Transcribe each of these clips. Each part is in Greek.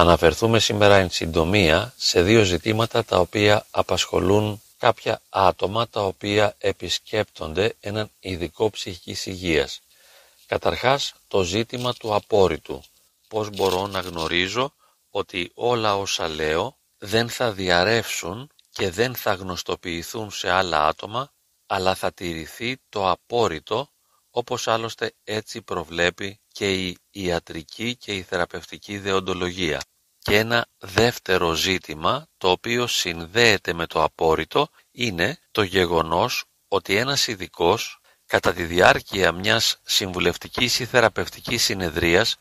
Θα αναφερθούμε σήμερα εν συντομία σε δύο ζητήματα τα οποία απασχολούν κάποια άτομα τα οποία επισκέπτονται έναν ειδικό ψυχικής υγείας. Καταρχάς το ζήτημα του απόρριτου. Πώς μπορώ να γνωρίζω ότι όλα όσα λέω δεν θα διαρρεύσουν και δεν θα γνωστοποιηθούν σε άλλα άτομα, αλλά θα τηρηθεί το απόρριτο, όπως άλλωστε έτσι προβλέπει και η ιατρική και η θεραπευτική δεοντολογία. Και ένα δεύτερο ζήτημα, το οποίο συνδέεται με το απόρριτο, είναι το γεγονός ότι ένας ειδικός κατά τη διάρκεια μιας συμβουλευτικής ή θεραπευτικής συνεδρίας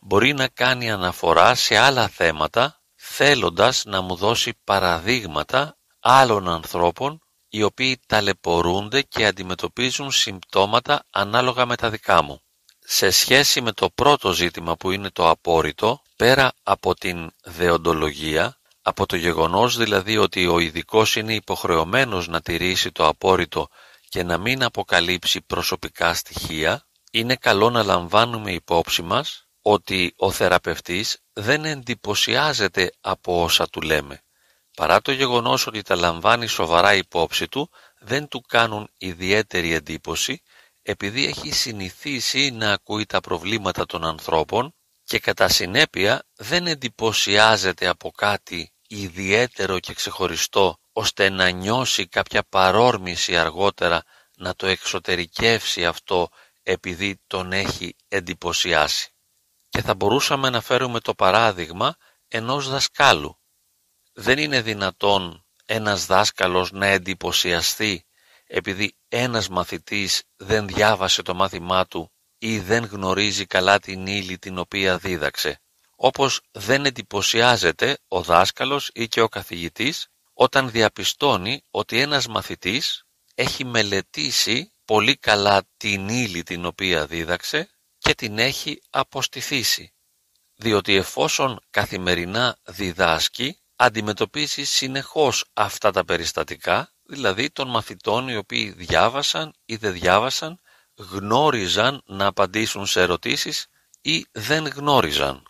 μπορεί να κάνει αναφορά σε άλλα θέματα θέλοντας να μου δώσει παραδείγματα άλλων ανθρώπων οι οποίοι ταλαιπωρούνται και αντιμετωπίζουν συμπτώματα ανάλογα με τα δικά μου. Σε σχέση με το πρώτο ζήτημα που είναι το απόρριτο, πέρα από την δεοντολογία, από το γεγονός δηλαδή ότι ο ειδικός είναι υποχρεωμένος να τηρήσει το απόρριτο και να μην αποκαλύψει προσωπικά στοιχεία, είναι καλό να λαμβάνουμε υπόψη μας ότι ο θεραπευτής δεν εντυπωσιάζεται από όσα του λέμε. Παρά το γεγονός ότι τα λαμβάνει σοβαρά υπόψη του, δεν του κάνουν ιδιαίτερη εντύπωση επειδή έχει συνηθίσει να ακούει τα προβλήματα των ανθρώπων και κατά συνέπεια δεν εντυπωσιάζεται από κάτι ιδιαίτερο και ξεχωριστό ώστε να νιώσει κάποια παρόρμηση αργότερα να το εξωτερικεύσει αυτό επειδή τον έχει εντυπωσιάσει. Και θα μπορούσαμε να φέρουμε το παράδειγμα ενός δασκάλου. Δεν είναι δυνατόν ένας δάσκαλος να εντυπωσιαστεί επειδή ένας μαθητής δεν διάβασε το μάθημά του ή δεν γνωρίζει καλά την ύλη την οποία δίδαξε, όπως δεν εντυπωσιάζεται ο δάσκαλος ή και ο καθηγητής όταν διαπιστώνει ότι ένας μαθητής έχει μελετήσει πολύ καλά την ύλη την οποία δίδαξε και την έχει αποστηθήσει. Διότι εφόσον καθημερινά διδάσκει, αντιμετωπίζει συνεχώς αυτά τα περιστατικά, δηλαδή των μαθητών οι οποίοι διάβασαν ή δεν διάβασαν, γνώριζαν να απαντήσουν σε ερωτήσεις ή δεν γνώριζαν.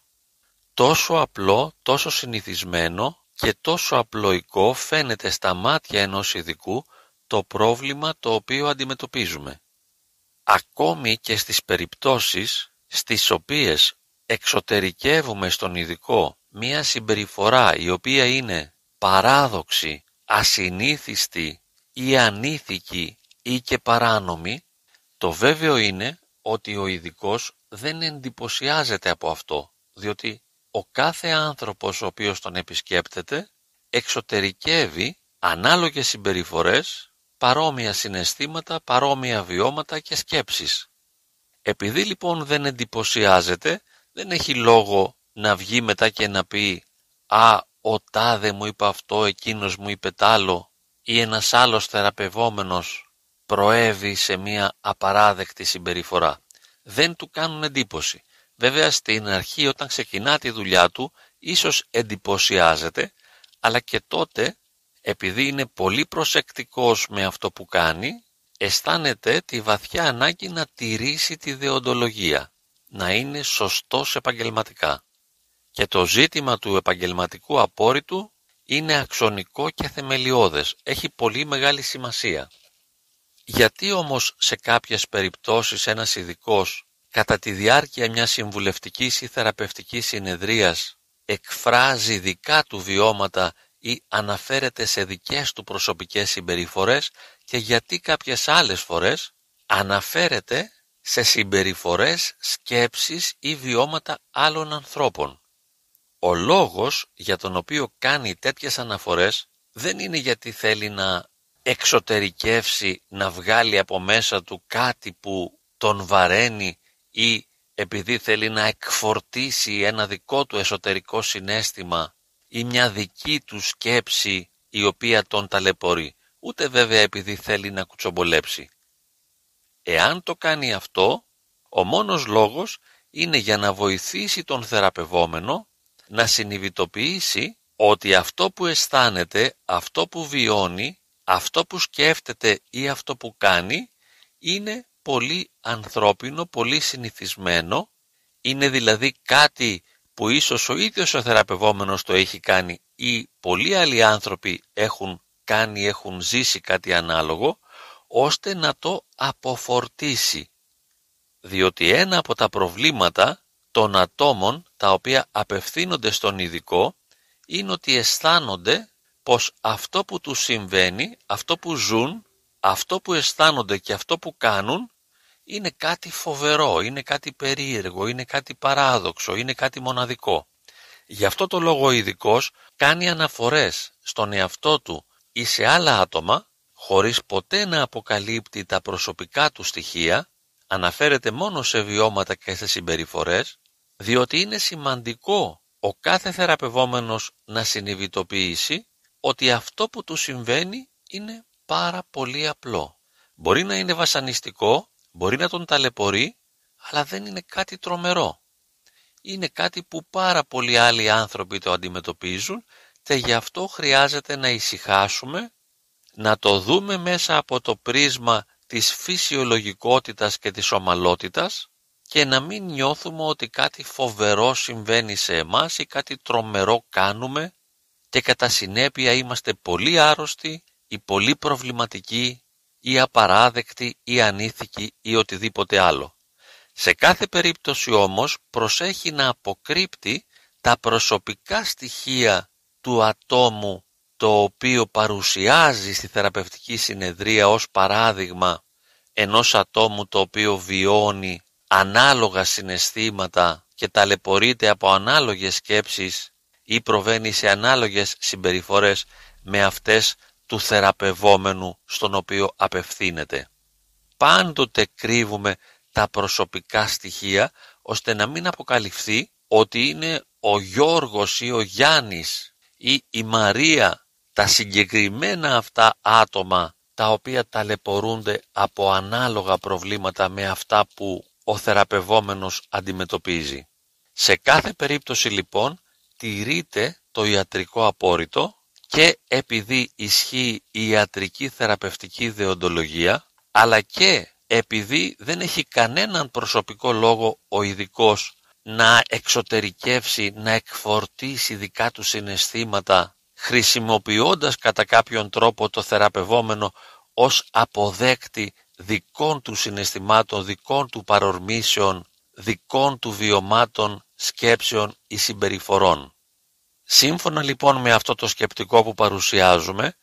Τόσο απλό, τόσο συνηθισμένο και τόσο απλοϊκό φαίνεται στα μάτια ενός ειδικού το πρόβλημα το οποίο αντιμετωπίζουμε. Ακόμη και στις περιπτώσεις στις οποίες εξωτερικεύουμε στον ειδικό μία συμπεριφορά η οποία είναι παράδοξη, ασυνήθιστη ή ανήθικη ή και παράνομη, το βέβαιο είναι ότι ο ειδικός δεν εντυπωσιάζεται από αυτό, διότι ο κάθε άνθρωπος ο οποίος τον επισκέπτεται εξωτερικεύει ανάλογες συμπεριφορές, παρόμοια συναισθήματα, παρόμοια βιώματα και σκέψεις. Επειδή λοιπόν δεν εντυπωσιάζεται, δεν έχει λόγο να βγει μετά και να πει «Α, ο τάδε μου είπε αυτό, εκείνος μου είπε τ' άλλο» ή ένας άλλος θεραπευόμενος προέβη σε μια απαράδεκτη συμπεριφορά. Δεν του κάνουν εντύπωση. Βέβαια στην αρχή όταν ξεκινά τη δουλειά του ίσως εντυπωσιάζεται, αλλά και τότε επειδή είναι πολύ προσεκτικός με αυτό που κάνει, αισθάνεται τη βαθιά ανάγκη να τηρήσει τη δεοντολογία, να είναι σωστός επαγγελματικά. Και το ζήτημα του επαγγελματικού απόρριτου είναι αξονικό και θεμελιώδες, έχει πολύ μεγάλη σημασία. Γιατί όμως σε κάποιες περιπτώσεις ένας ειδικός κατά τη διάρκεια μιας συμβουλευτικής ή θεραπευτικής συνεδρίας εκφράζει δικά του βιώματα ή αναφέρεται σε δικές του προσωπικές συμπεριφορές και γιατί κάποιες άλλες φορές αναφέρεται σε συμπεριφορές, σκέψεις ή βιώματα άλλων ανθρώπων. Ο λόγος για τον οποίο κάνει τέτοιες αναφορές δεν είναι γιατί θέλει να εξωτερικεύσει, να βγάλει από μέσα του κάτι που τον βαραίνει ή επειδή θέλει να εκφορτήσει ένα δικό του εσωτερικό συνέστημα ή μια δική του σκέψη η οποία τον ταλαιπωρεί, ούτε βέβαια επειδή θέλει να κουτσομπολέψει. Εάν το κάνει αυτό, ο μόνος λόγος είναι για να βοηθήσει τον θεραπευόμενο να συνειδητοποιήσει ότι αυτό που αισθάνεται, αυτό που βιώνει, αυτό που σκέφτεται ή αυτό που κάνει είναι πολύ ανθρώπινο, πολύ συνηθισμένο, είναι δηλαδή κάτι που ίσως ο ίδιος ο θεραπευόμενος το έχει κάνει ή πολλοί άλλοι άνθρωποι έχουν κάνει, έχουν ζήσει κάτι ανάλογο, ώστε να το αποφορτίσει. Διότι ένα από τα προβλήματα των ατόμων τα οποία απευθύνονται στον ειδικό είναι ότι αισθάνονται πως αυτό που τους συμβαίνει, αυτό που ζουν, αυτό που αισθάνονται και αυτό που κάνουν είναι κάτι φοβερό, είναι κάτι περίεργο, είναι κάτι παράδοξο, είναι κάτι μοναδικό. Γι' αυτό το λόγο ο ειδικός κάνει αναφορές στον εαυτό του ή σε άλλα άτομα, χωρίς ποτέ να αποκαλύπτει τα προσωπικά του στοιχεία, αναφέρεται μόνο σε βιώματα και σε συμπεριφορές, διότι είναι σημαντικό ο κάθε θεραπευόμενος να συνειδητοποιήσει ότι αυτό που του συμβαίνει είναι πάρα πολύ απλό. Μπορεί να είναι βασανιστικό, μπορεί να τον ταλαιπωρεί, αλλά δεν είναι κάτι τρομερό. Είναι κάτι που πάρα πολλοί άλλοι άνθρωποι το αντιμετωπίζουν και γι' αυτό χρειάζεται να ησυχάσουμε, να το δούμε μέσα από το πρίσμα της φυσιολογικότητας και της ομαλότητας και να μην νιώθουμε ότι κάτι φοβερό συμβαίνει σε εμάς ή κάτι τρομερό κάνουμε και κατά συνέπεια είμαστε πολύ άρρωστοι ή πολύ προβληματικοί ή απαράδεκτοι ή ανήθικοι ή οτιδήποτε άλλο. Σε κάθε περίπτωση όμως προσέχει να αποκρύπτει τα προσωπικά στοιχεία του ατόμου το οποίο παρουσιάζει στη θεραπευτική συνεδρία ως παράδειγμα ενός ατόμου το οποίο βιώνει ανάλογα συναισθήματα και ταλαιπωρείται από ανάλογες σκέψεις ή προβαίνει σε ανάλογες συμπεριφορές με αυτές του θεραπευόμενου στον οποίο απευθύνεται. Πάντοτε κρύβουμε τα προσωπικά στοιχεία ώστε να μην αποκαλυφθεί ότι είναι ο Γιώργος ή ο Γιάννης ή η Μαρία τα συγκεκριμένα αυτά άτομα τα οποία ταλαιπωρούνται από ανάλογα προβλήματα με αυτά που ο θεραπευόμενος αντιμετωπίζει. Σε κάθε περίπτωση λοιπόν τηρείται το ιατρικό απόρριτο και επειδή ισχύει η ιατρική θεραπευτική δεοντολογία αλλά και επειδή δεν έχει κανέναν προσωπικό λόγο ο ειδικός να εξωτερικεύσει, να εκφορτήσει δικά του συναισθήματα χρησιμοποιώντας κατά κάποιον τρόπο το θεραπευόμενο ως αποδέκτη δικών του συναισθημάτων, δικών του παρορμήσεων, δικών του βιωμάτων, σκέψεων ή συμπεριφορών. Σύμφωνα λοιπόν με αυτό το σκεπτικό που παρουσιάζουμε,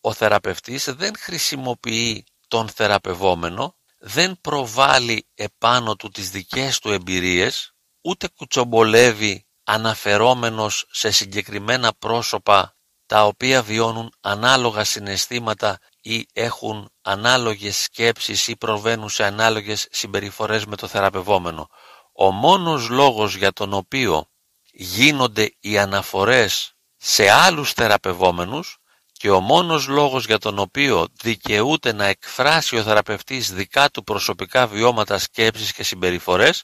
ο θεραπευτής δεν χρησιμοποιεί τον θεραπευόμενο, δεν προβάλλει επάνω του τις δικές του εμπειρίες, ούτε κουτσομπολεύει αναφερόμενος σε συγκεκριμένα πρόσωπα τα οποία βιώνουν ανάλογα συναισθήματα ή έχουν ανάλογες σκέψεις ή προβαίνουν σε ανάλογες συμπεριφορές με το θεραπευόμενο. Ο μόνος λόγος για τον οποίο γίνονται οι αναφορές σε άλλους θεραπευόμενους και ο μόνος λόγος για τον οποίο δικαιούται να εκφράσει ο θεραπευτής δικά του προσωπικά βιώματα σκέψεις και συμπεριφορές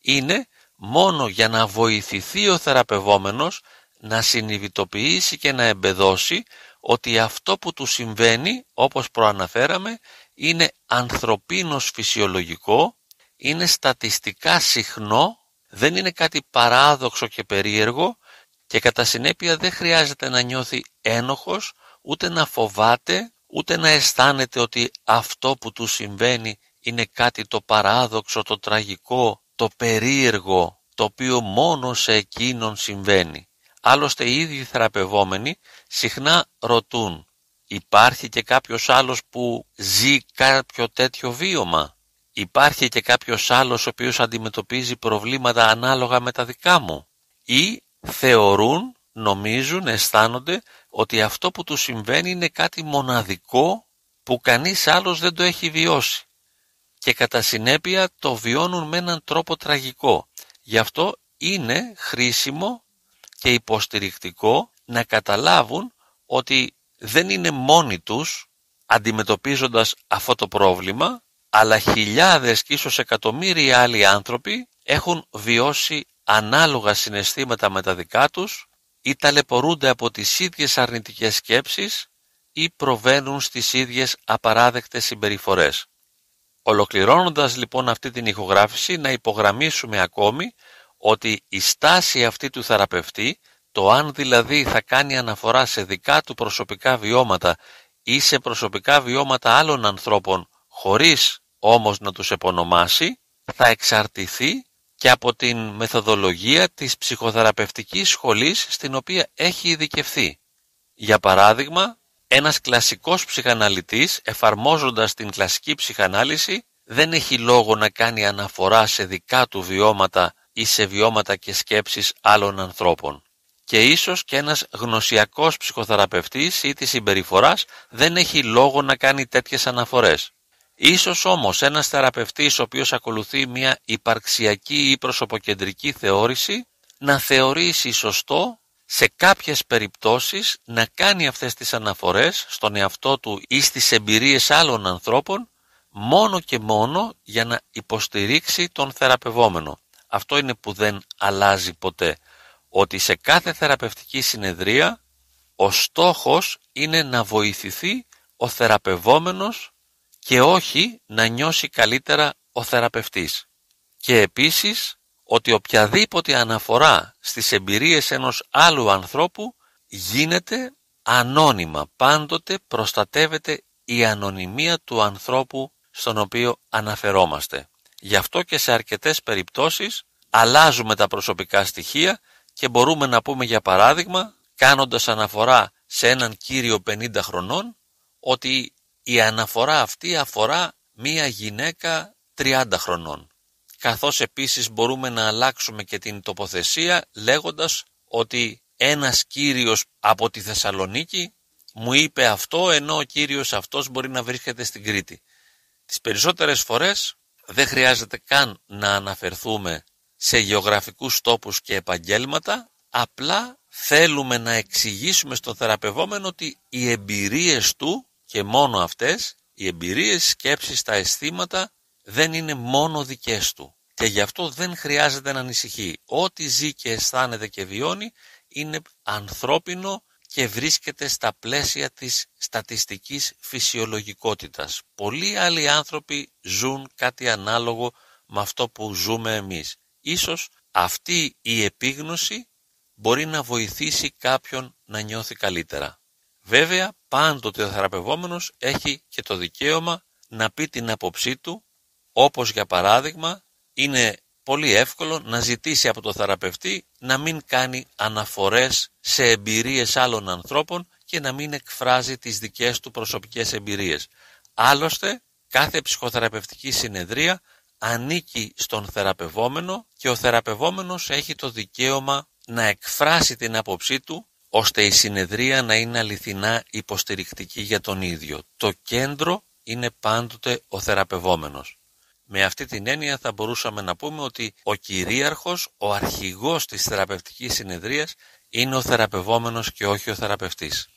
είναι μόνο για να βοηθηθεί ο θεραπευόμενος να συνειδητοποιήσει και να εμπεδώσει ότι αυτό που του συμβαίνει, όπως προαναφέραμε, είναι ανθρωπίνος φυσιολογικό, είναι στατιστικά συχνό, δεν είναι κάτι παράδοξο και περίεργο και κατά συνέπεια δεν χρειάζεται να νιώθει ένοχος, ούτε να φοβάται, ούτε να αισθάνεται ότι αυτό που του συμβαίνει είναι κάτι το παράδοξο, το τραγικό, το περίεργο, το οποίο μόνο σε εκείνον συμβαίνει. Άλλωστε οι ίδιοι θεραπευόμενοι συχνά ρωτούν υπάρχει και κάποιος άλλος που ζει κάποιο τέτοιο βίωμα; Υπάρχει και κάποιος άλλος ο οποίος αντιμετωπίζει προβλήματα ανάλογα με τα δικά μου. Ή θεωρούν, νομίζουν, αισθάνονται ότι αυτό που του συμβαίνει είναι κάτι μοναδικό που κανείς άλλος δεν το έχει βιώσει. Και κατά συνέπεια το βιώνουν με έναν τρόπο τραγικό. Γι' αυτό είναι χρήσιμο και υποστηρικτικό να καταλάβουν ότι δεν είναι μόνοι τους αντιμετωπίζοντας αυτό το πρόβλημα, αλλά χιλιάδες και ίσως εκατομμύρια άλλοι άνθρωποι έχουν βιώσει ανάλογα συναισθήματα με τα δικά τους ή ταλαιπωρούνται από τις ίδιες αρνητικές σκέψεις ή προβαίνουν στις ίδιες απαράδεκτες συμπεριφορές. Ολοκληρώνοντας λοιπόν αυτή την ηχογράφηση να υπογραμμίσουμε ακόμη ότι η στάση αυτή του θεραπευτή, το αν δηλαδή θα κάνει αναφορά σε δικά του προσωπικά βιώματα ή σε προσωπικά βιώματα άλλων ανθρώπων χωρίς όμως να τους επωνομάσει, θα εξαρτηθεί και από την μεθοδολογία της ψυχοθεραπευτικής σχολής στην οποία έχει ειδικευθεί. Για παράδειγμα, ένας κλασικός ψυχαναλυτής εφαρμόζοντας την κλασική ψυχανάλυση δεν έχει λόγο να κάνει αναφορά σε δικά του βιώματα ή σε βιώματα και σκέψεις άλλων ανθρώπων. Και ίσως και ένας γνωσιακός ψυχοθεραπευτής ή της συμπεριφοράς δεν έχει λόγο να κάνει τέτοιες αναφορές. Ίσως όμως ένας θεραπευτής ο οποίος ακολουθεί μια υπαρξιακή ή προσωποκεντρική θεώρηση να θεωρήσει σωστό σε κάποιες περιπτώσεις να κάνει αυτές τις αναφορές στον εαυτό του ή στις εμπειρίες άλλων ανθρώπων μόνο και μόνο για να υποστηρίξει τον θεραπευόμενο. Αυτό είναι που δεν αλλάζει ποτέ. Ότι σε κάθε θεραπευτική συνεδρία ο στόχος είναι να βοηθηθεί ο θεραπευόμενος και όχι να νιώσει καλύτερα ο θεραπευτής. Και επίσης ότι οποιαδήποτε αναφορά στις εμπειρίες ενός άλλου ανθρώπου γίνεται ανώνυμα. Πάντοτε προστατεύεται η ανωνυμία του ανθρώπου στον οποίο αναφερόμαστε. Γι' αυτό και σε αρκετές περιπτώσεις αλλάζουμε τα προσωπικά στοιχεία και μπορούμε να πούμε για παράδειγμα, κάνοντας αναφορά σε έναν κύριο 50 χρονών, ότι η αναφορά αυτή αφορά μία γυναίκα 30 χρονών. Καθώς επίσης μπορούμε να αλλάξουμε και την τοποθεσία λέγοντας ότι ένας κύριος από τη Θεσσαλονίκη μου είπε αυτό ενώ ο κύριος αυτός μπορεί να βρίσκεται στην Κρήτη. Τις περισσότερες φορές δεν χρειάζεται καν να αναφερθούμε σε γεωγραφικούς τόπους και επαγγέλματα, απλά θέλουμε να εξηγήσουμε στον θεραπευόμενο ότι οι εμπειρίες του και μόνο αυτές, οι εμπειρίες, σκέψεις, τα αισθήματα δεν είναι μόνο δικές του. Και γι' αυτό δεν χρειάζεται να ανησυχεί. Ό,τι ζει και αισθάνεται και βιώνει είναι ανθρώπινο και βρίσκεται στα πλαίσια της στατιστικής φυσιολογικότητας. Πολλοί άλλοι άνθρωποι ζουν κάτι ανάλογο με αυτό που ζούμε εμείς. Ίσως αυτή η επίγνωση μπορεί να βοηθήσει κάποιον να νιώθει καλύτερα. Βέβαια, πάντοτε ο θεραπευόμενος έχει και το δικαίωμα να πει την άποψή του, όπως για παράδειγμα είναι πολύ εύκολο να ζητήσει από το θεραπευτή να μην κάνει αναφορές σε εμπειρίες άλλων ανθρώπων και να μην εκφράζει τις δικές του προσωπικές εμπειρίες. Άλλωστε, κάθε ψυχοθεραπευτική συνεδρία ανήκει στον θεραπευόμενο και ο θεραπευόμενος έχει το δικαίωμα να εκφράσει την άποψή του ώστε η συνεδρία να είναι αληθινά υποστηρικτική για τον ίδιο. Το κέντρο είναι πάντοτε ο θεραπευόμενος. Με αυτή την έννοια θα μπορούσαμε να πούμε ότι ο κυρίαρχος, ο αρχηγός της θεραπευτικής συνεδρίας είναι ο θεραπευόμενος και όχι ο θεραπευτής.